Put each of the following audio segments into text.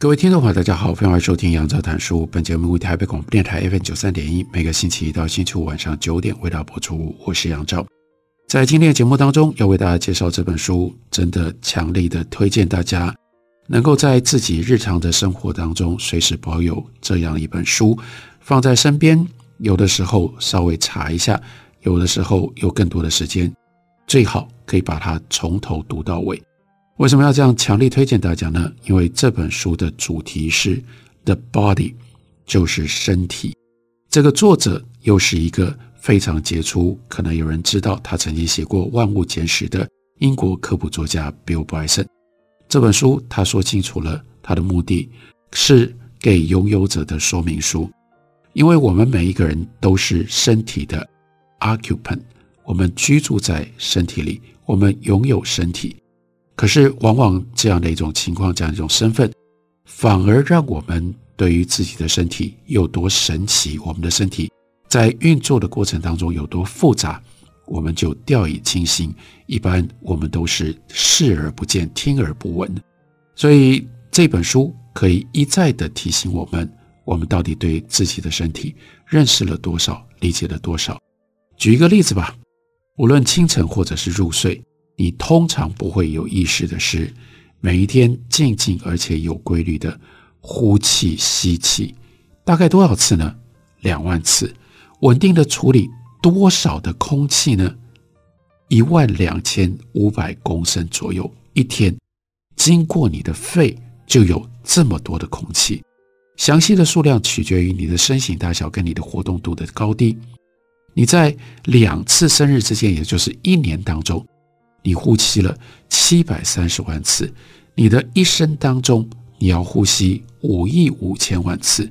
各位听众朋友，大家好，欢迎收听杨照谈书。本节目为台北广播电台 FM 九三点一，每个星期一到星期五晚上九点为大家播出。我是杨照，在今天的节目当中，要为大家介绍这本书，真的强力的推荐大家能够在自己日常的生活当中随时保有这样一本书放在身边。有的时候稍微查一下，有的时候有更多的时间，最好可以把它从头读到尾。为什么要这样强力推荐大家呢？因为这本书的主题是 The Body，就是身体。这个作者又是一个非常杰出，可能有人知道他曾经写过《万物简史》的英国科普作家 Bill Bryson。这本书他说清楚了，他的目的是给拥有者的说明书，因为我们每一个人都是身体的 occupant，我们居住在身体里，我们拥有身体。可是，往往这样的一种情况，这样一种身份，反而让我们对于自己的身体有多神奇，我们的身体在运作的过程当中有多复杂，我们就掉以轻心。一般我们都是视而不见，听而不闻。所以这本书可以一再的提醒我们：我们到底对自己的身体认识了多少，理解了多少？举一个例子吧，无论清晨或者是入睡。你通常不会有意识的是，每一天静静而且有规律的呼气吸气，大概多少次呢？两万次。稳定的处理多少的空气呢？一万两千五百公升左右一天，经过你的肺就有这么多的空气。详细的数量取决于你的身形大小跟你的活动度的高低。你在两次生日之间，也就是一年当中。你呼吸了七百三十万次，你的一生当中你要呼吸五亿五千万次。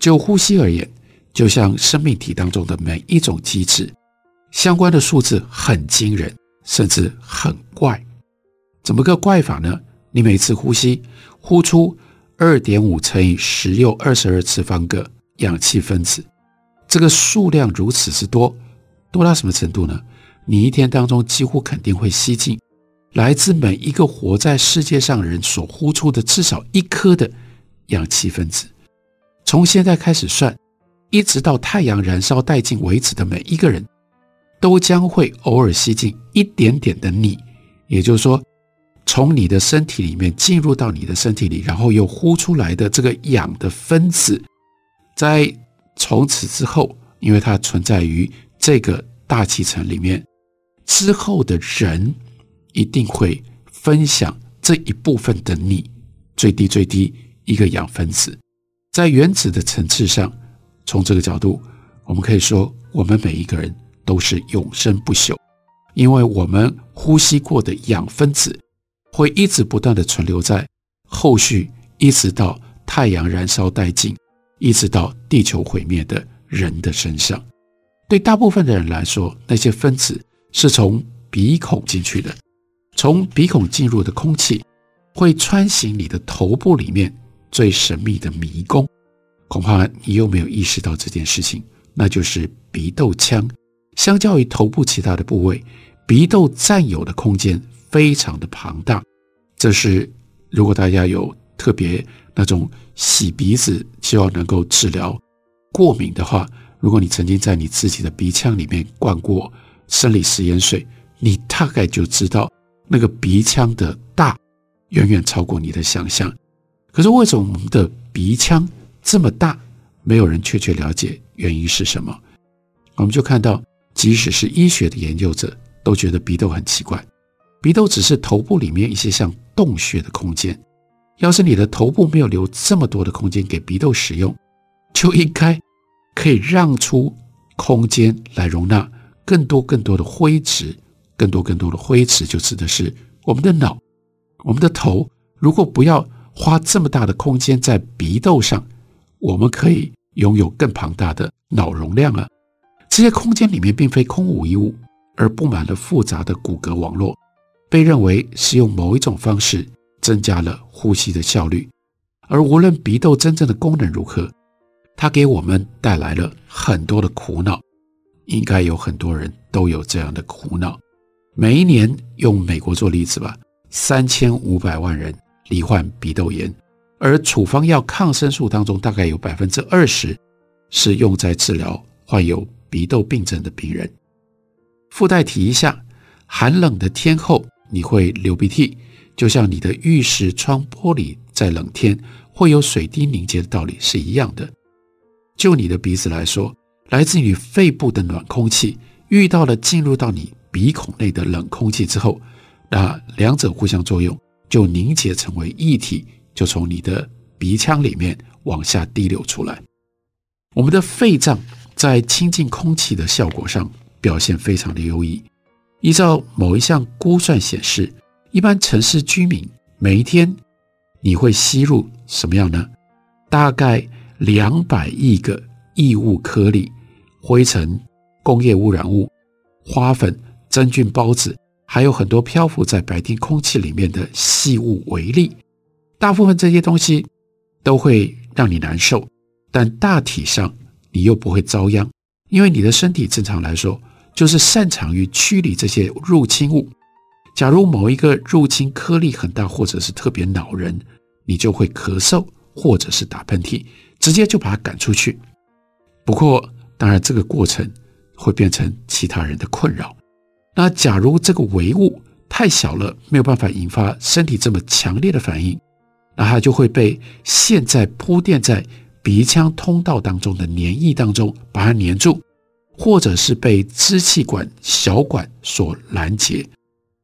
就呼吸而言，就像生命体当中的每一种机制，相关的数字很惊人，甚至很怪。怎么个怪法呢？你每次呼吸呼出二点五乘以十又二十二次方个氧气分子，这个数量如此之多，多到什么程度呢？你一天当中几乎肯定会吸进来自每一个活在世界上人所呼出的至少一颗的氧气分子。从现在开始算，一直到太阳燃烧殆尽为止的每一个人，都将会偶尔吸进一点点的你。也就是说，从你的身体里面进入到你的身体里，然后又呼出来的这个氧的分子，在从此之后，因为它存在于这个大气层里面。之后的人一定会分享这一部分的你，最低最低一个氧分子，在原子的层次上，从这个角度，我们可以说，我们每一个人都是永生不朽，因为我们呼吸过的氧分子会一直不断地存留在后续，一直到太阳燃烧殆尽，一直到地球毁灭的人的身上。对大部分的人来说，那些分子。是从鼻孔进去的，从鼻孔进入的空气会穿行你的头部里面最神秘的迷宫，恐怕你又没有意识到这件事情，那就是鼻窦腔。相较于头部其他的部位，鼻窦占有的空间非常的庞大。这是如果大家有特别那种洗鼻子，希望能够治疗过敏的话，如果你曾经在你自己的鼻腔里面灌过。生理食盐水，你大概就知道那个鼻腔的大远远超过你的想象。可是为什么我们的鼻腔这么大？没有人确切了解原因是什么。我们就看到，即使是医学的研究者都觉得鼻窦很奇怪。鼻窦只是头部里面一些像洞穴的空间。要是你的头部没有留这么多的空间给鼻窦使用，就应该可以让出空间来容纳。更多更多的灰质，更多更多的灰质，就指的是我们的脑，我们的头，如果不要花这么大的空间在鼻窦上，我们可以拥有更庞大的脑容量啊！这些空间里面并非空无一物，而布满了复杂的骨骼网络，被认为是用某一种方式增加了呼吸的效率。而无论鼻窦真正的功能如何，它给我们带来了很多的苦恼。应该有很多人都有这样的苦恼。每一年用美国做例子吧，三千五百万人罹患鼻窦炎，而处方药抗生素当中大概有百分之二十是用在治疗患有鼻窦病症的病人。附带提一下，寒冷的天后你会流鼻涕，就像你的浴室窗玻璃在冷天会有水滴凝结的道理是一样的。就你的鼻子来说，来自于肺部的暖空气遇到了进入到你鼻孔内的冷空气之后，那两者互相作用，就凝结成为液体，就从你的鼻腔里面往下滴流出来。我们的肺脏在清净空气的效果上表现非常的优异。依照某一项估算显示，一般城市居民每一天你会吸入什么样呢？大概两百亿个异物颗粒、灰尘、工业污染物、花粉。真菌孢子，还有很多漂浮在白天空气里面的细物微粒，大部分这些东西都会让你难受，但大体上你又不会遭殃，因为你的身体正常来说就是擅长于驱离这些入侵物。假如某一个入侵颗粒很大，或者是特别恼人，你就会咳嗽或者是打喷嚏，直接就把它赶出去。不过，当然这个过程会变成其他人的困扰。那假如这个微物太小了，没有办法引发身体这么强烈的反应，那它就会被现在铺垫在鼻腔通道当中的黏液当中把它黏住，或者是被支气管小管所拦截。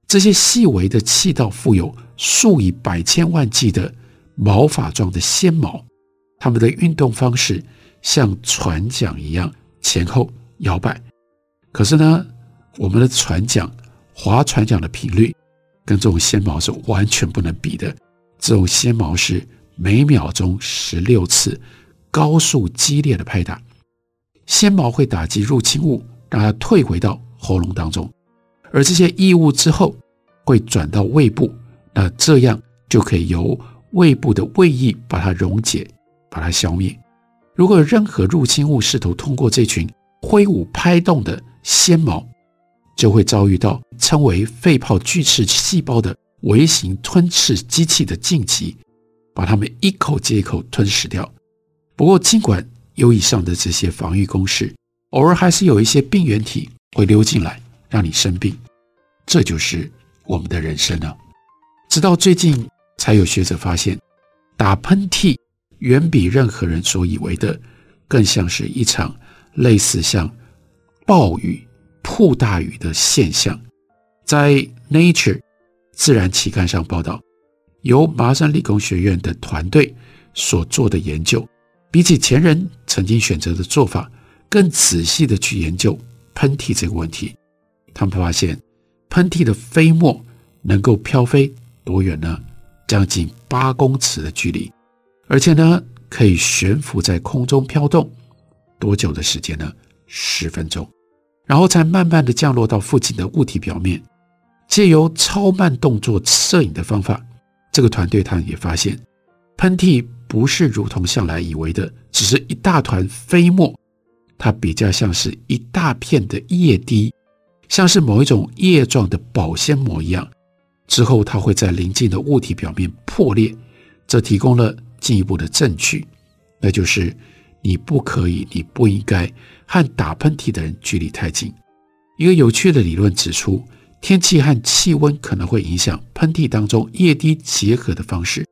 这些细微的气道附有数以百千万计的毛发状的纤毛，它们的运动方式像船桨一样前后摇摆。可是呢，我们的船桨划船桨的频率跟这种纤毛是完全不能比的。这种纤毛是每秒钟十六次高速激烈的拍打，纤毛会打击入侵物，让它退回到喉咙当中，而这些异物之后会转到胃部，那这样就可以由胃部的胃液把它溶解，把它消灭。如果任何入侵物试图通过这群挥舞拍动的纤毛，就会遭遇到称为肺泡巨噬细胞的微型吞噬机器的进击，把它们一口接一口吞噬掉。不过，尽管有以上的这些防御工事，偶尔还是有一些病原体会溜进来，让你生病。这就是我们的人生啊！直到最近，才有学者发现，打喷嚏远比任何人所以为的更像是一场类似像暴雨。瀑大雨的现象，在《Nature》自然期刊上报道，由麻省理工学院的团队所做的研究，比起前人曾经选择的做法，更仔细的去研究喷嚏这个问题。他们发现，喷嚏的飞沫能够飘飞多远呢？将近八公尺的距离，而且呢，可以悬浮在空中飘动多久的时间呢？十分钟。然后才慢慢的降落到附近的物体表面，借由超慢动作摄影的方法，这个团队他们也发现，喷嚏不是如同向来以为的，只是一大团飞沫，它比较像是一大片的液滴，像是某一种液状的保鲜膜一样，之后它会在临近的物体表面破裂，这提供了进一步的证据，那就是。你不可以，你不应该和打喷嚏的人距离太近。一个有趣的理论指出，天气和气温可能会影响喷嚏当中液滴结合的方式。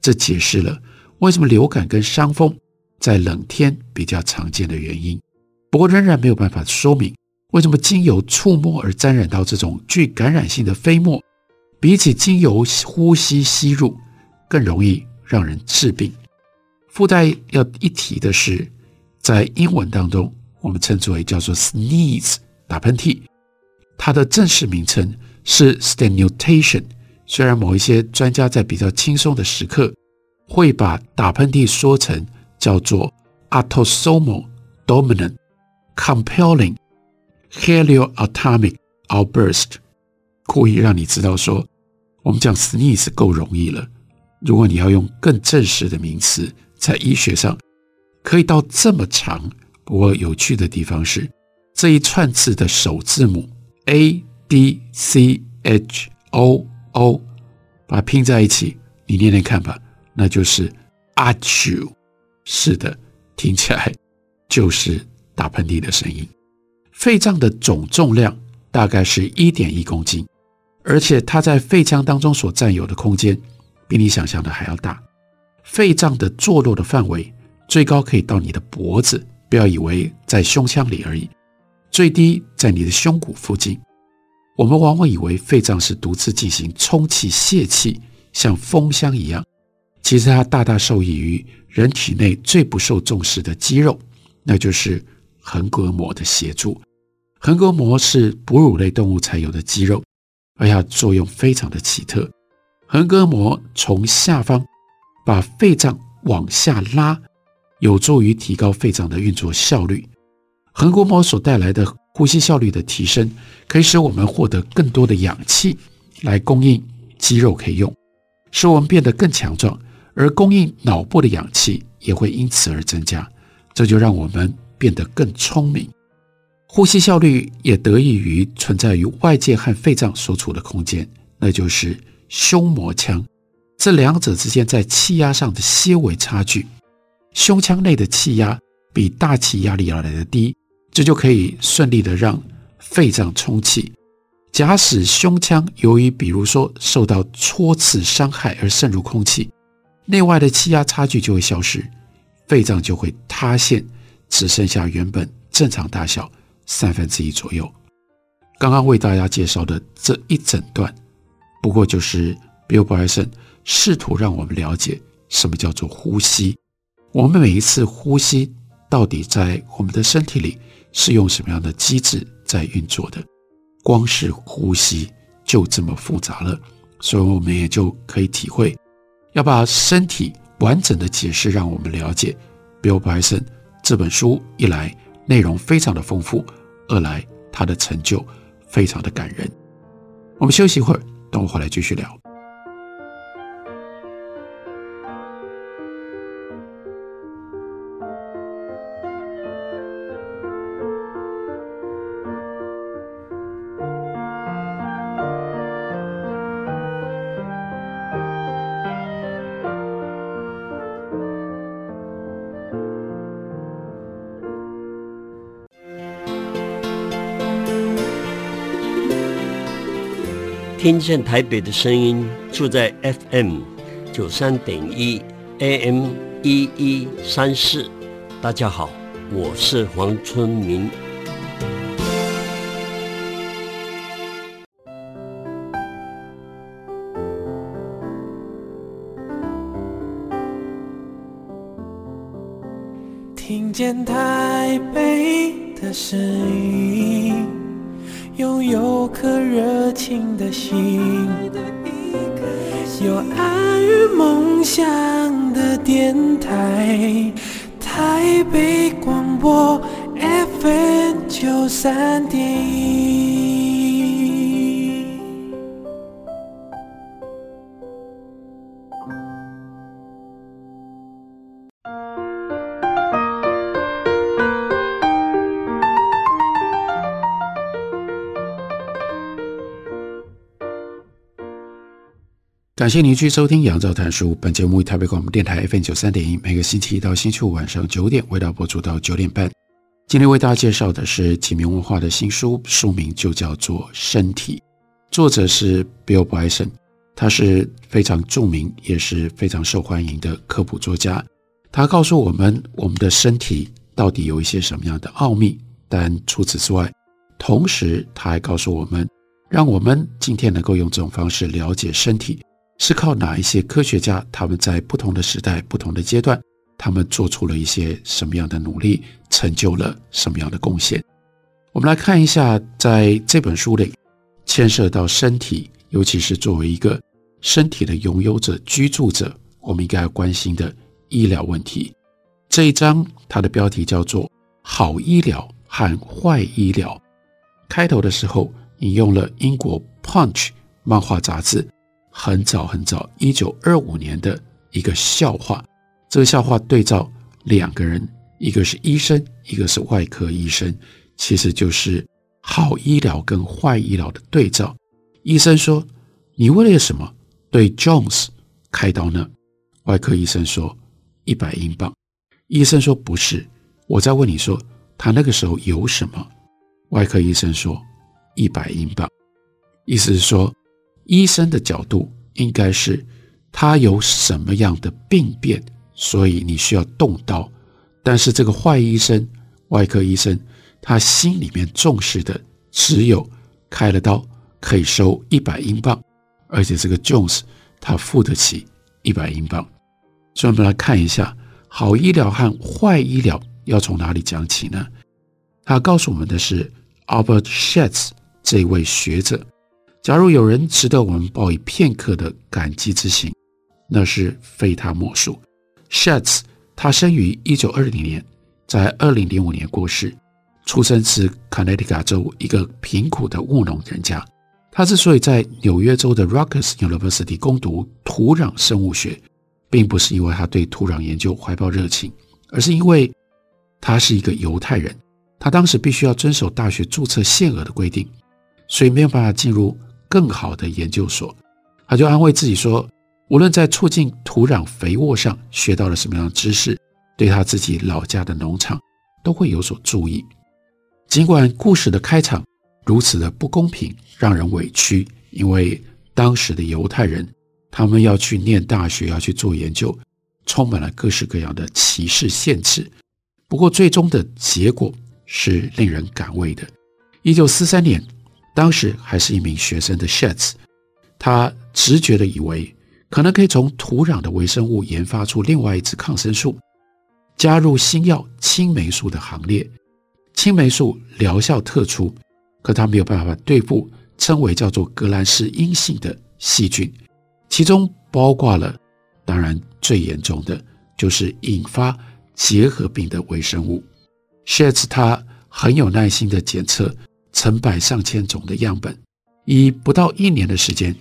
这解释了为什么流感跟伤风在冷天比较常见的原因。不过，仍然没有办法说明为什么经由触摸而沾染到这种具感染性的飞沫，比起经由呼吸吸入更容易让人致病。附带要一提的是，在英文当中，我们称之为叫做 sneeze 打喷嚏，它的正式名称是 stentation，虽然某一些专家在比较轻松的时刻，会把打喷嚏说成叫做 autosomal dominant compelling helioatomic outburst，故意让你知道说，我们讲 sneeze 够容易了。如果你要用更正式的名词，在医学上可以到这么长。不过有趣的地方是，这一串字的首字母 A D C H O O，把它拼在一起，你念念看吧，那就是阿丘。是的，听起来就是打喷嚏的声音。肺脏的总重量大概是一点一公斤，而且它在肺腔当中所占有的空间比你想象的还要大。肺脏的坐落的范围最高可以到你的脖子。不要以为在胸腔里而已，最低在你的胸骨附近。我们往往以为肺脏是独自进行充气泄气，像风箱一样。其实它大大受益于人体内最不受重视的肌肉，那就是横膈膜的协助。横膈膜是哺乳类动物才有的肌肉，而且作用非常的奇特。横膈膜从下方把肺脏往下拉。有助于提高肺脏的运作效率。横膈膜所带来的呼吸效率的提升，可以使我们获得更多的氧气来供应肌肉可以用，使我们变得更强壮，而供应脑部的氧气也会因此而增加，这就让我们变得更聪明。呼吸效率也得益于存在于外界和肺脏所处的空间，那就是胸膜腔，这两者之间在气压上的些微差距。胸腔内的气压比大气压力要来的低，这就可以顺利的让肺脏充气。假使胸腔由于比如说受到戳刺伤害而渗入空气，内外的气压差距就会消失，肺脏就会塌陷，只剩下原本正常大小三分之一左右。刚刚为大家介绍的这一整段，不过就是 Bill Bryson 试图让我们了解什么叫做呼吸。我们每一次呼吸，到底在我们的身体里是用什么样的机制在运作的？光是呼吸就这么复杂了，所以我们也就可以体会，要把身体完整的解释让我们了解。Bill Bryson 这本书一来内容非常的丰富，二来他的成就非常的感人。我们休息一会儿，等我回来继续聊。听见台北的声音，住在 FM 九三点一 AM 一一三四。大家好，我是黄春明。听见台北的声音。拥有颗热情的心，有爱与梦想的电台，台北广播 FM 九三点感谢您继续收听《杨照谈书》。本节目为台北广播电台 FM 九三点一，每个星期一到星期五晚上九点，为大家播出到九点半。今天为大家介绍的是启明文化的新书，书名就叫做《身体》，作者是 Bill Bryson，他是非常著名也是非常受欢迎的科普作家。他告诉我们，我们的身体到底有一些什么样的奥秘。但除此之外，同时他还告诉我们，让我们今天能够用这种方式了解身体。是靠哪一些科学家？他们在不同的时代、不同的阶段，他们做出了一些什么样的努力，成就了什么样的贡献？我们来看一下，在这本书里牵涉到身体，尤其是作为一个身体的拥有者、居住者，我们应该要关心的医疗问题。这一章它的标题叫做“好医疗和坏医疗”。开头的时候引用了英国《Punch》漫画杂志很早很早一九二五年的一个笑话。这个笑话对照两个人，一个是医生，一个是外科医生，其实就是好医疗跟坏医疗的对照。医生说：“你为了什么对 Jones 开刀呢？”外科医生说：“一百英镑。”医生说：“不是，我在问你说他那个时候有什么？”外科医生说：“一百英镑。”意思是说，医生的角度应该是他有什么样的病变，所以你需要动刀。但是这个坏医生，外科医生，他心里面重视的只有开了刀。可以收一百英镑，而且这个 Jones 他付得起一百英镑。所以我们来看一下，好医疗和坏医疗要从哪里讲起呢？他告诉我们的是 Albert Shatz 这位学者。假如有人值得我们报以片刻的感激之情，那是非他莫属。Schatz 他生于一九二零年，在二零零五年过世，出生自 Connecticut 州一个贫苦的务农人家。他之所以在纽约州的 Rutgers University 攻读土壤生物学，并不是因为他对土壤研究怀抱热情，而是因为他是一个犹太人。他当时必须要遵守大学注册限额的规定，所以没有办法进入更好的研究所。他就安慰自己说，无论在促进土壤肥沃上学到了什么样的知识，对他自己老家的农场都会有所注意。尽管故事的开场如此的不公平，让人委屈，因为当时的犹太人，他们要去念大学，要去做研究，充满了各式各样的歧视限制。不过，最终的结果是令人感慰的。一九四三年，当时还是一名学生的 Schatz，他直觉地以为，可能可以从土壤的微生物研发出另外一支抗生素，加入新药青霉素的行列。青霉素疗效特殊。可他没有办法对付称为叫做革兰氏阴性的细菌，其中包括了，当然最严重的就是引发结核病的微生物。Schatz 他很有耐心地检测成百上千种的样本，以不到一年的时间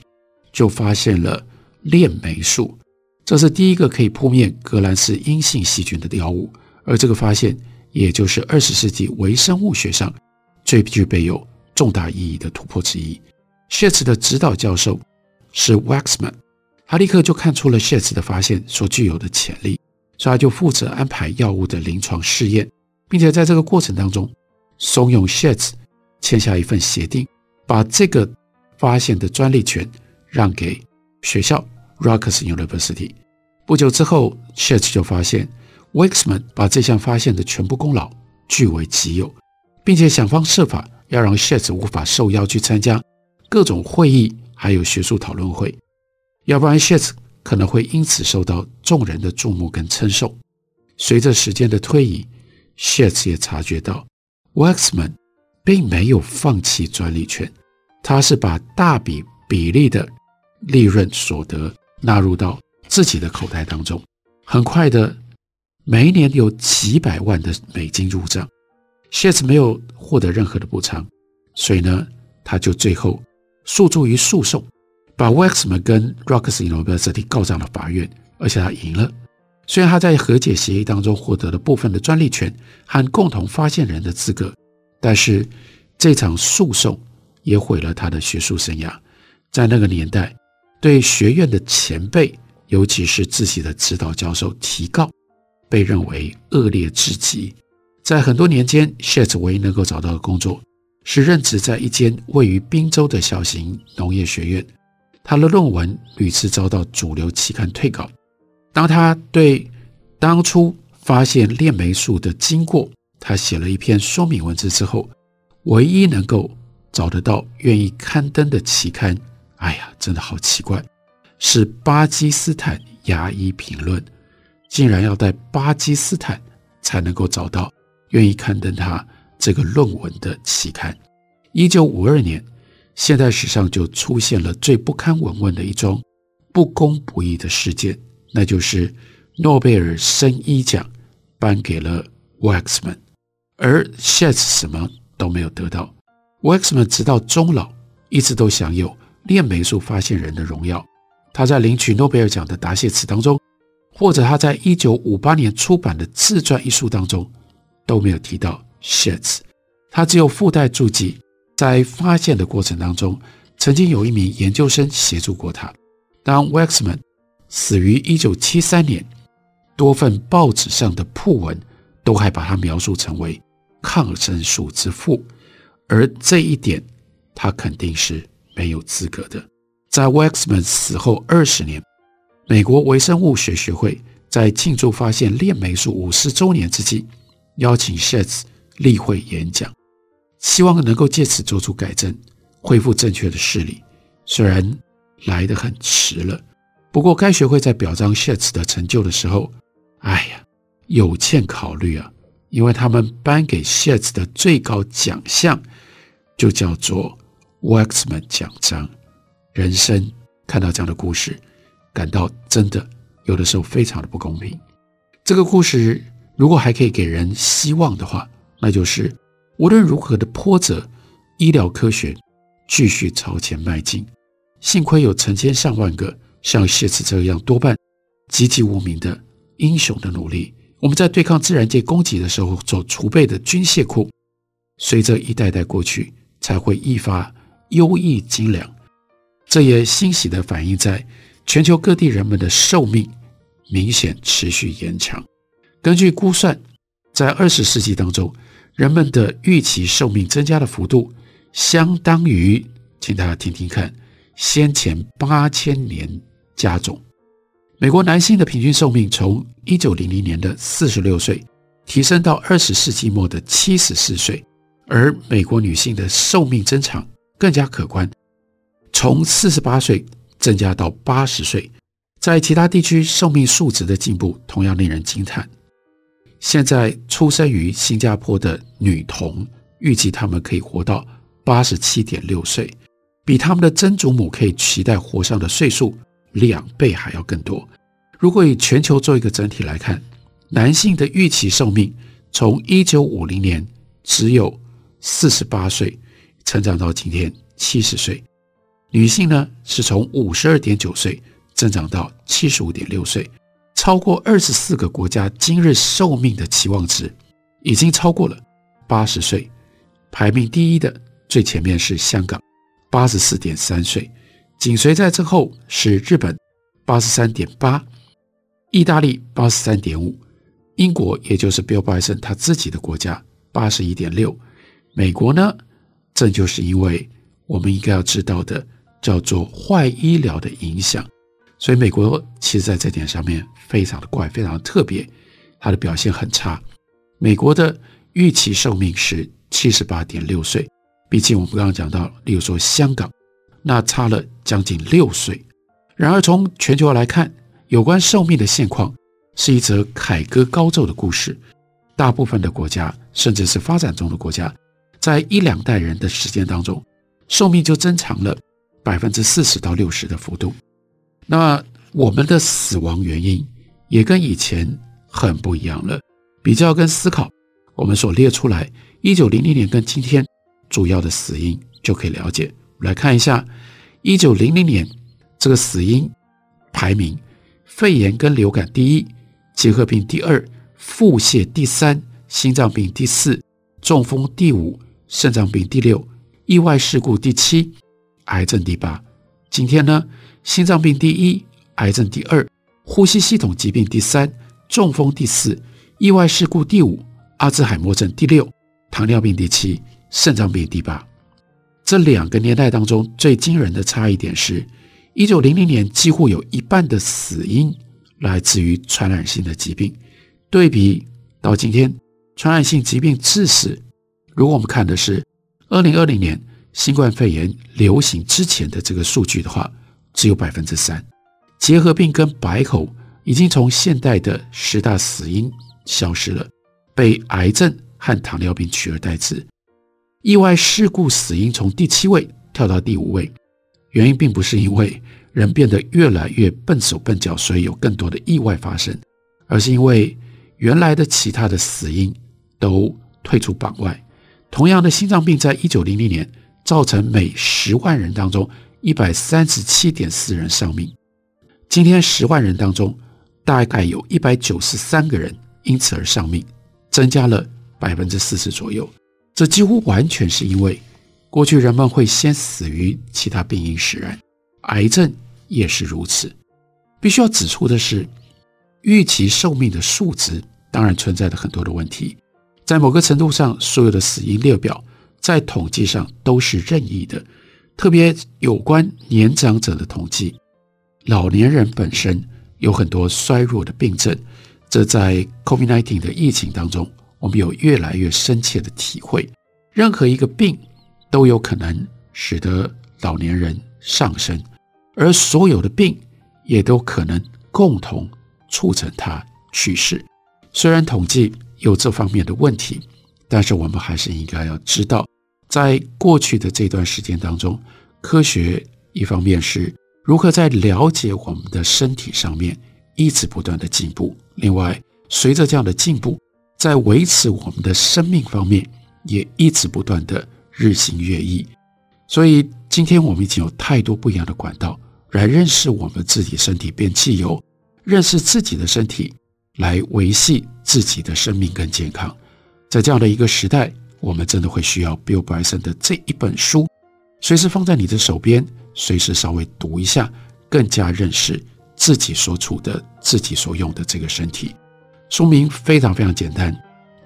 就发现了链霉素，这是第一个可以扑灭革兰氏阴性细菌的药物，而这个发现也就是二十世纪微生物学上最具备有。重大意义的突破之一。Schatz 的指导教授是 Waxman，他立刻就看出了 Schatz 的发现所具有的潜力，所以他就负责安排药物的临床试验，并且在这个过程当中怂恿 Schatz 签下一份协定，把这个发现的专利权让给学校 Rutgers University。不久之后 s h e t 就发现 Waxman 把这项发现的全部功劳据为己有，并且想方设法。要让 s h e t 无法受邀去参加各种会议，还有学术讨论会，要不然 s h e t 可能会因此受到众人的注目跟称颂。随着时间的推移 s h e t 也察觉到 Waxman 并没有放弃专利权，他是把大笔比例的利润所得纳入到自己的口袋当中。很快的，每一年有几百万的美金入账。谢茨没有获得任何的补偿，所以呢，他就最后诉诸于诉讼，把 Waxman 跟 Rocks University 告上了法院，而且他赢了。虽然他在和解协议当中获得了部分的专利权和共同发现人的资格，但是这场诉讼也毁了他的学术生涯。在那个年代，对学院的前辈，尤其是自己的指导教授提告，被认为恶劣至极。在很多年间，Schatz 唯一能够找到的工作是任职在一间位于宾州的小型农业学院。他的论文屡次遭到主流期刊退稿。当他对当初发现链霉素的经过，他写了一篇说明文字之后，唯一能够找得到愿意刊登的期刊，哎呀，真的好奇怪，是巴基斯坦牙医评论，竟然要在巴基斯坦才能够找到。愿意刊登他这个论文的期刊。一九五二年，现代史上就出现了最不堪闻问的一桩不公不义的事件，那就是诺贝尔生医奖颁给了 Waxman，而 Shetz 什么都没有得到。Waxman 直到终老一直都享有链霉素发现人的荣耀。他在领取诺贝尔奖的答谢词当中，或者他在一九五八年出版的自传一书当中，都没有提到 Shetz。他只有附带注记，在发现的过程当中，曾经有一名研究生协助过他。当 Waxman 死于一九七三年，多份报纸上的訃闻都还把它描述成为抗生素之父，而这一点他肯定是没有资格的。在 Waxman 死后二十年，美国微生物学学会在庆祝发现链霉素五十周年之际，邀请 s h e t s 例会演讲。希望能够借此做出改正，恢复正确的视力。虽然来得很迟了，不过该学会在表彰 s h e t s 的成就的时候，哎呀，有欠考虑啊，因为他们颁给 Shetz 的最高奖项就叫做 Waxman 奖章。人生看到这样的故事，感到真的有的时候非常的不公平。这个故事如果还可以给人希望的话，那就是。无论如何的波折，医疗科学继续朝前迈进。幸亏有成千上万个像谢茨这样多半籍籍无名的英雄的努力，我们在对抗自然界攻击的时候所储备的军械库，随着一代代过去，才会愈发优异精良。这也欣喜地反映在全球各地人们的寿命明显持续延长。根据估算，在二十世纪当中，人们的预期寿命增加的幅度，相当于，请大家听听看，先前八千年加总。美国男性的平均寿命从一九零零年的四十六岁，提升到二十世纪末的七十四岁，而美国女性的寿命增长更加可观，从四十八岁增加到八十岁。在其他地区，寿命数值的进步同样令人惊叹。现在出生于新加坡的女童，预计她们可以活到八十七点六岁，比他们的曾祖母可以期待活上的岁数两倍还要更多。如果以全球做一个整体来看，男性的预期寿命从一九五零年只有四十八岁，成长到今天七十岁；女性呢，是从五十二点九岁增长到七十五点六岁。超过二十四个国家今日寿命的期望值已经超过了八十岁，排名第一的最前面是香港，八十四点三岁，紧随在之后是日本，八十三点八，意大利八十三点五，英国也就是 Bill Bryson 他自己的国家八十一点六，美国呢，这就是因为我们应该要知道的叫做坏医疗的影响。所以美国其实在这点上面非常的怪，非常的特别，它的表现很差。美国的预期寿命是七十八点六岁，毕竟我们刚刚讲到，例如说香港，那差了将近六岁。然而从全球来看，有关寿命的现况是一则凯歌高奏的故事。大部分的国家，甚至是发展中的国家，在一两代人的时间当中，寿命就增长了百分之四十到六十的幅度。那我们的死亡原因也跟以前很不一样了。比较跟思考，我们所列出来，一九零零年跟今天主要的死因就可以了解。来看一下，一九零零年这个死因排名：肺炎跟流感第一，结核病第二，腹泻第三，心脏病第四，中风第五，肾脏病第六，意外事故第七，癌症第八。今天呢？心脏病第一，癌症第二，呼吸系统疾病第三，中风第四，意外事故第五，阿兹海默症第六，糖尿病第七，肾脏病第八。这两个年代当中最惊人的差异点是，一九零零年几乎有一半的死因来自于传染性的疾病，对比到今天，传染性疾病致死，如果我们看的是二零二零年新冠肺炎流行之前的这个数据的话。只有百分之三，结核病跟白喉已经从现代的十大死因消失了，被癌症和糖尿病取而代之。意外事故死因从第七位跳到第五位，原因并不是因为人变得越来越笨手笨脚，所以有更多的意外发生，而是因为原来的其他的死因都退出榜外。同样的，心脏病在一九零零年造成每十万人当中一百三十七点四人丧命。今天十万人当中，大概有一百九十三个人因此而丧命，增加了百分之四十左右。这几乎完全是因为过去人们会先死于其他病因使然，癌症也是如此。必须要指出的是，预期寿命的数值当然存在着很多的问题。在某个程度上，所有的死因列表在统计上都是任意的，特别有关年长者的统计，老年人本身有很多衰弱的病症，这在 COVID-19 的疫情当中。我们有越来越深切的体会，任何一个病都有可能使得老年人丧生，而所有的病也都可能共同促成他去世。虽然统计有这方面的问题，但是我们还是应该要知道，在过去的这段时间当中，科学一方面是如何在了解我们的身体上面一直不断的进步，另外随着这样的进步。在维持我们的生命方面，也一直不断的日新月异。所以今天我们已经有太多不一样的管道来认识我们自己身体，变汽油认识自己的身体来维系自己的生命跟健康。在这样的一个时代，我们真的会需要 Bill Bryson 的这一本书，随时放在你的手边，随时稍微读一下，更加认识自己所处的、自己所用的这个身体。书名非常非常简单，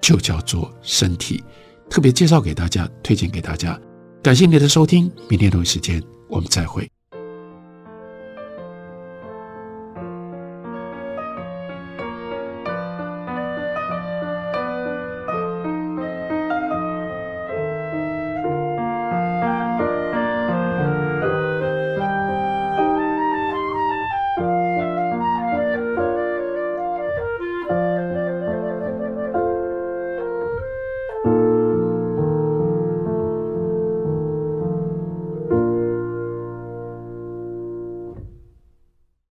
就叫做“身体”，特别介绍给大家，推荐给大家。感谢你的收听，明天同一时间我们再会。